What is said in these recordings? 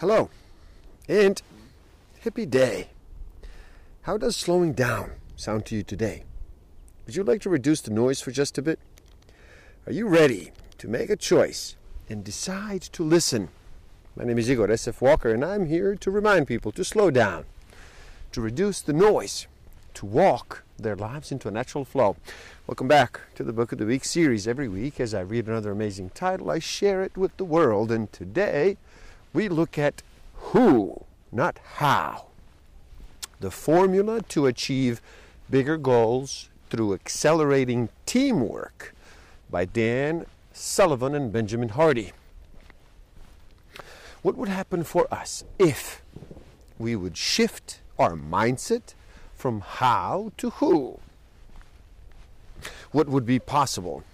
Hello, and happy day. How does slowing down sound to you today? Would you like to reduce the noise for just a bit? Are you ready to make a choice and decide to listen? My name is Igor SF Walker, and I'm here to remind people to slow down, to reduce the noise, to walk their lives into a natural flow. Welcome back to the Book of the Week series. Every week, as I read another amazing title, I share it with the world, and today, we look at who, not how. The formula to achieve bigger goals through accelerating teamwork by Dan Sullivan and Benjamin Hardy. What would happen for us if we would shift our mindset from how to who? What would be possible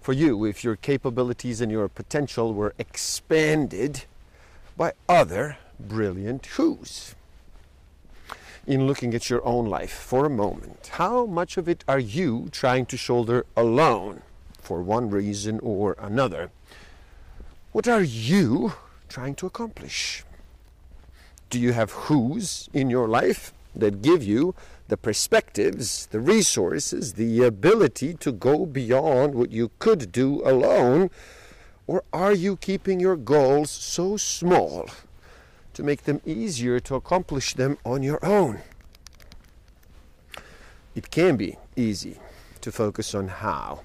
for you if your capabilities and your potential were expanded by other brilliant who's. In looking at your own life for a moment, how much of it are you trying to shoulder alone for one reason or another? What are you trying to accomplish? Do you have who's in your life that give you the perspectives, the resources, the ability to go beyond what you could do alone? Or are you keeping your goals so small to make them easier to accomplish them on your own? It can be easy to focus on how,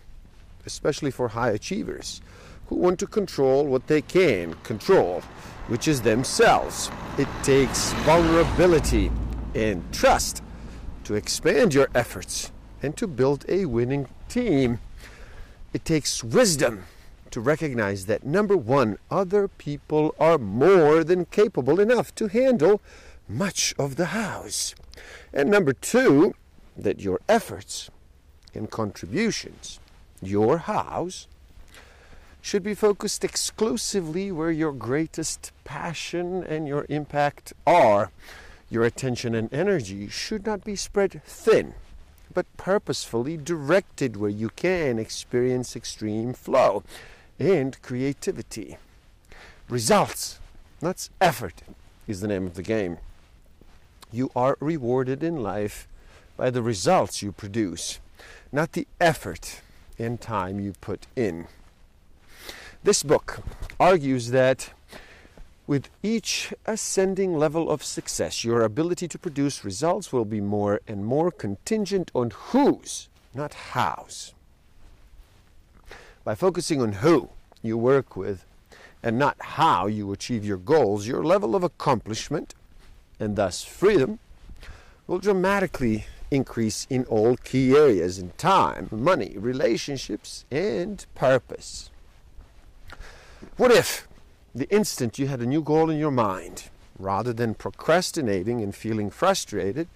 especially for high achievers who want to control what they can control, which is themselves. It takes vulnerability and trust to expand your efforts and to build a winning team. It takes wisdom to recognize that number one, other people are more than capable enough to handle much of the house. And number two, that your efforts and contributions, your house, should be focused exclusively where your greatest passion and your impact are. Your attention and energy should not be spread thin, but purposefully directed where you can experience extreme flow and creativity. Results, not effort, is the name of the game. You are rewarded in life by the results you produce, not the effort and time you put in. This book argues that with each ascending level of success, your ability to produce results will be more and more contingent on whose, not how's. By focusing on who you work with and not how you achieve your goals, your level of accomplishment and thus freedom will dramatically increase in all key areas in time, money, relationships, and purpose. What if the instant you had a new goal in your mind, rather than procrastinating and feeling frustrated,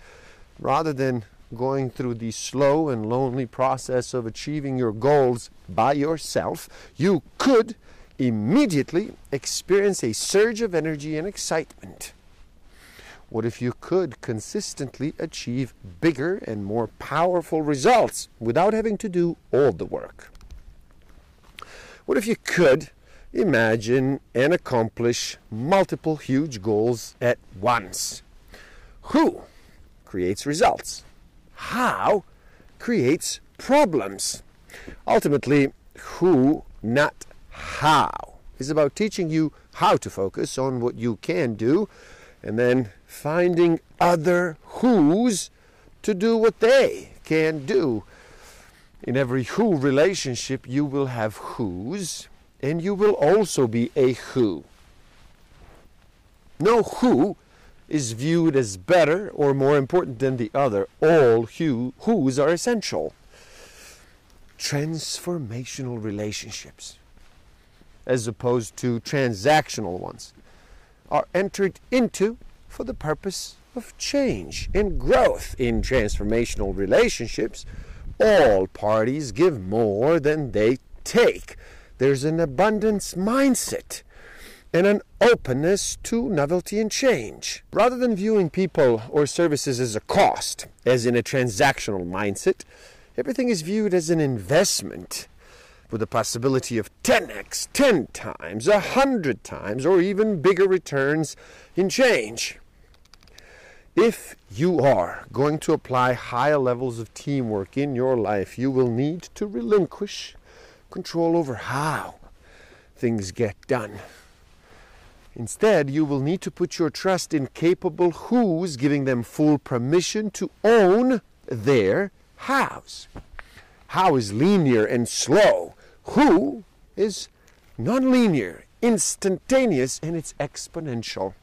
rather than going through the slow and lonely process of achieving your goals by yourself, you could immediately experience a surge of energy and excitement. What if you could consistently achieve bigger and more powerful results without having to do all the work? What if you could imagine and accomplish multiple huge goals at once? Who creates results? How creates problems. Ultimately, who, not how, is about teaching you how to focus on what you can do and then finding other who's to do what they can do. In every who relationship, you will have who's, and you will also be a who. No who is viewed as better or more important than the other. All who, who's are essential. Transformational relationships, as opposed to transactional ones, are entered into for the purpose of change and growth. In transformational relationships, all parties give more than they take. There's an abundance mindset and an openness to novelty and change. Rather than viewing people or services as a cost, as in a transactional mindset, everything is viewed as an investment with the possibility of 10x, 10 times, 100 times, or even bigger returns in change. If you are going to apply higher levels of teamwork in your life, you will need to relinquish control over how things get done. Instead, you will need to put your trust in capable who's, giving them full permission to own their hows. How is linear and slow. Who is nonlinear, instantaneous, and it's exponential.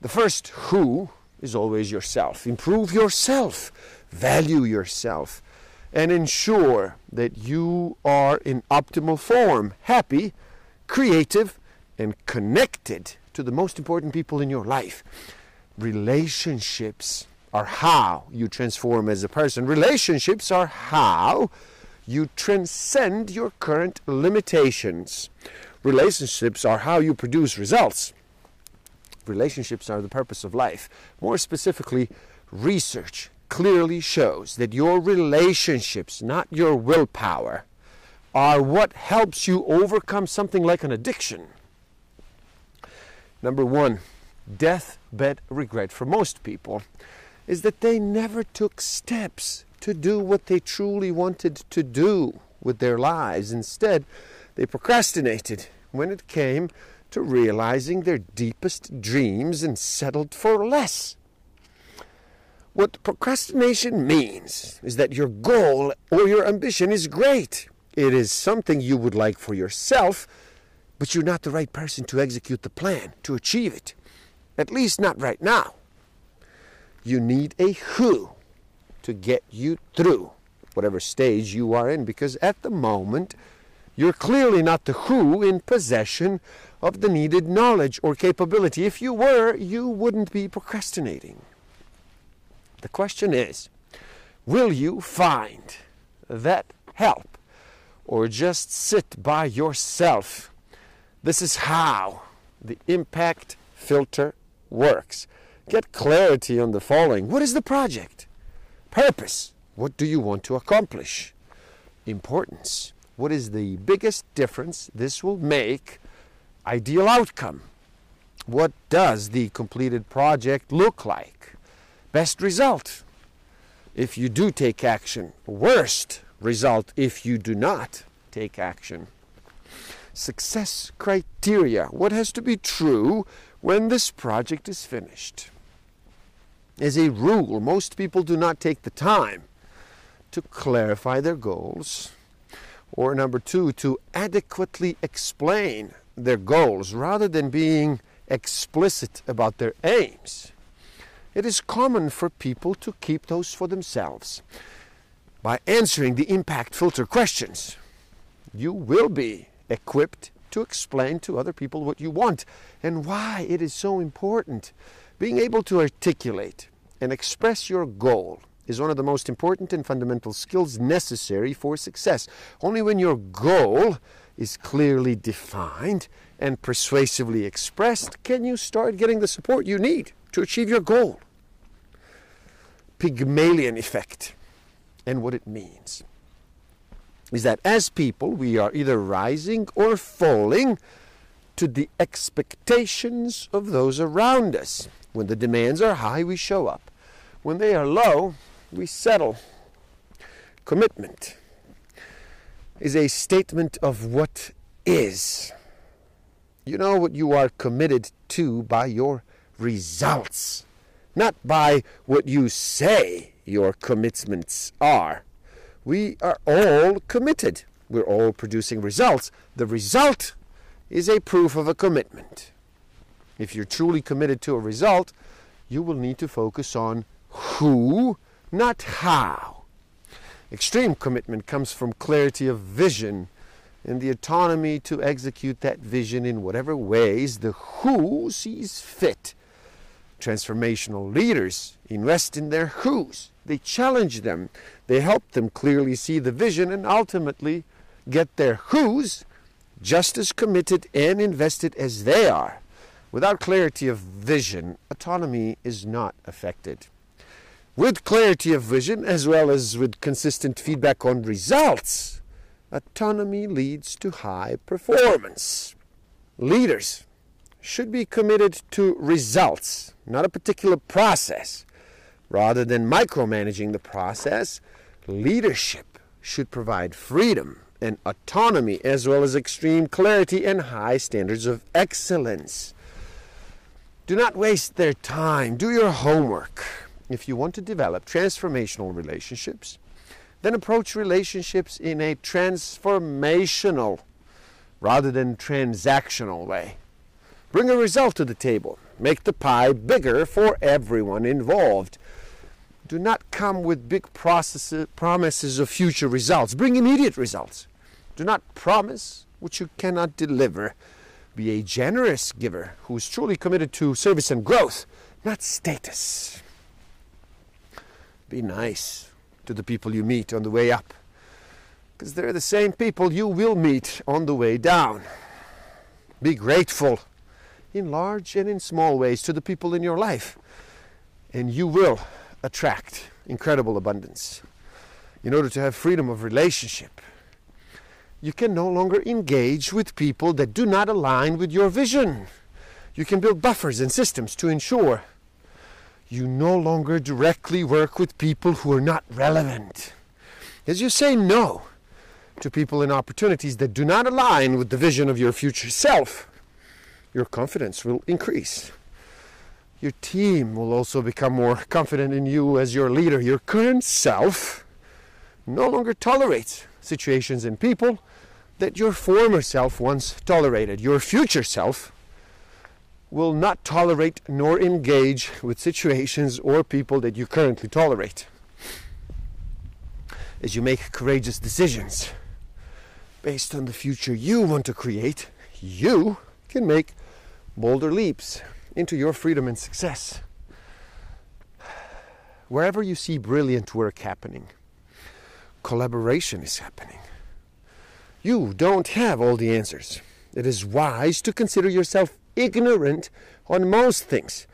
The first who is always yourself. Improve yourself, value yourself, and ensure that you are in optimal form, happy, creative, and connected to the most important people in your life. Relationships are how you transform as a person. Relationships are how you transcend your current limitations. Relationships are how you produce results. Relationships are the purpose of life. More specifically, research clearly shows that your relationships, not your willpower, are what helps you overcome something like an addiction. Number one, deathbed regret for most people is that they never took steps to do what they truly wanted to do with their lives. Instead, they procrastinated when it came to realizing their deepest dreams and settled for less. What procrastination means is that your goal or your ambition is great. It is something you would like for yourself, but you're not the right person to execute the plan, to achieve it. At least not right now. You need a who to get you through whatever stage you are in, because at the moment, you're clearly not the who in possession of the needed knowledge or capability. If you were, you wouldn't be procrastinating. The question is will you find that help or just sit by yourself? This is how the impact filter works. Get clarity on the following What is the project? Purpose. What do you want to accomplish? Importance. What is the biggest difference this will make? Ideal outcome. What does the completed project look like? Best result if you do take action. Worst result if you do not take action. Success criteria. What has to be true when this project is finished? As a rule, most people do not take the time to clarify their goals, or number two, to adequately explain their goals rather than being explicit about their aims. It is common for people to keep those for themselves. By answering the impact filter questions, you will be equipped to explain to other people what you want and why it is so important. Being able to articulate and express your goal is one of the most important and fundamental skills necessary for success. Only when your goal is clearly defined and persuasively expressed can you start getting the support you need to achieve your goal. Pygmalion effect and what it means is that as people we are either rising or falling to the expectations of those around us. When the demands are high, we show up. When they are low, we settle. Commitment is a statement of what is. You know what you are committed to by your results, not by what you say your commitments are. We are all committed. We're all producing results. The result is a proof of a commitment. If you're truly committed to a result, you will need to focus on who, not how. Extreme commitment comes from clarity of vision and the autonomy to execute that vision in whatever ways the who sees fit. Transformational leaders invest in their who's. They challenge them. They help them clearly see the vision and ultimately get their who's just as committed and invested as they are. Without clarity of vision, autonomy is not affected. With clarity of vision, as well as with consistent feedback on results, Autonomy leads to high performance. Leaders should be committed to results, not a particular process. Rather than micromanaging the process, leadership should provide freedom and autonomy as well as extreme clarity and high standards of excellence. Do not waste their time. Do your homework. If you want to develop transformational relationships, then approach relationships in a transformational rather than transactional way. Bring a result to the table. Make the pie bigger for everyone involved. Do not come with big promises of future results. Bring immediate results. Do not promise what you cannot deliver. Be a generous giver who is truly committed to service and growth, not status. Be nice to the people you meet on the way up, because they're the same people you will meet on the way down. Be grateful in large and in small ways to the people in your life, and you will attract incredible abundance. In order to have freedom of relationship, you can no longer engage with people that do not align with your vision. You can build buffers and systems to ensure you no longer directly work with people who are not relevant. As you say no to people and opportunities that do not align with the vision of your future self, your confidence will increase. Your team will also become more confident in you as your leader. Your current self no longer tolerates situations and people that your former self once tolerated. Your future self will not tolerate nor engage with situations or people that you currently tolerate. As you make courageous decisions based on the future you want to create, you can make bolder leaps into your freedom and success. Wherever you see brilliant work happening, collaboration is happening. You don't have all the answers. It is wise to consider yourself ignorant on most things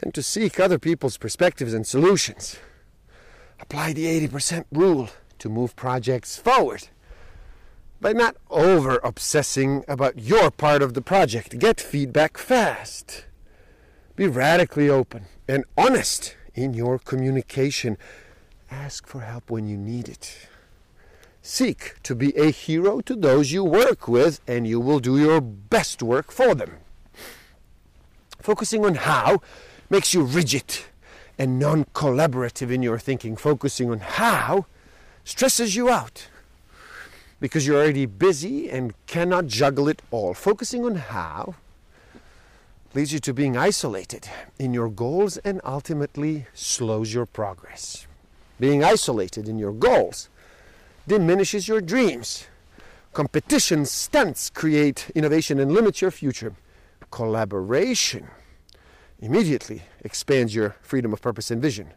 and to seek other people's perspectives and solutions. Apply the 80% rule to move projects forward by not over obsessing about your part of the project. Get feedback fast. Be radically open and honest in your communication. Ask for help when you need it. Seek to be a hero to those you work with, and you will do your best work for them. Focusing on how makes you rigid and non collaborative in your thinking. Focusing on how stresses you out because you're already busy and cannot juggle it all. Focusing on how leads you to being isolated in your goals and ultimately slows your progress. Being isolated in your goals diminishes your dreams. Competition stunts create innovation and limits your future collaboration immediately expands your freedom of purpose and vision.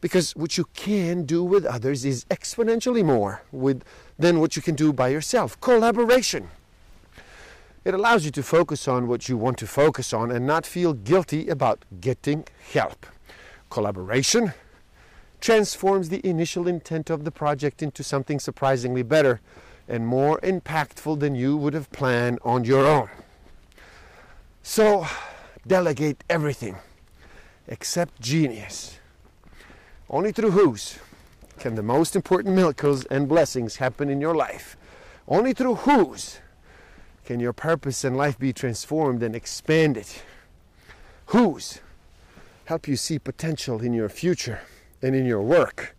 Because what you can do with others is exponentially more with, than what you can do by yourself. Collaboration. It allows you to focus on what you want to focus on and not feel guilty about getting help. Collaboration transforms the initial intent of the project into something surprisingly better and more impactful than you would have planned on your own. So delegate everything except genius. Only through whose can the most important miracles and blessings happen in your life. Only through whose can your purpose in life be transformed and expanded. Whose help you see potential in your future and in your work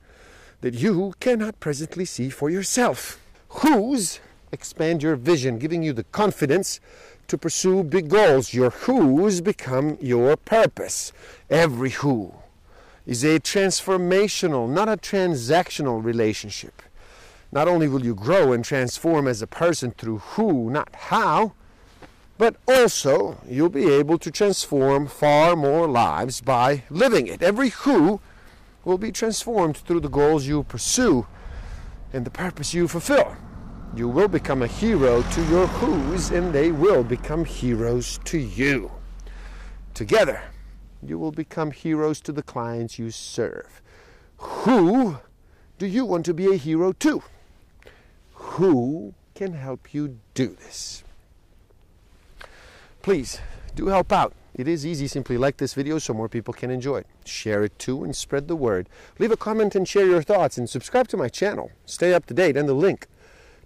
that you cannot presently see for yourself. Whose expand your vision, giving you the confidence to pursue big goals. Your who's become your purpose. Every who is a transformational, not a transactional relationship. Not only will you grow and transform as a person through who, not how, but also you'll be able to transform far more lives by living it. Every who will be transformed through the goals you pursue and the purpose you fulfill. You will become a hero to your who's, and they will become heroes to you. Together, you will become heroes to the clients you serve. Who do you want to be a hero to? Who can help you do this. Please do help out. It is easy. Simply like this video so more people can enjoy it. Share it too and spread the word. Leave a comment and share your thoughts and subscribe to my channel. Stay up to date and the link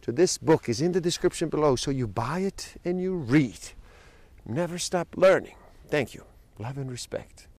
to this book is in the description below so you buy it and you read. Never stop learning. Thank you. Love and respect.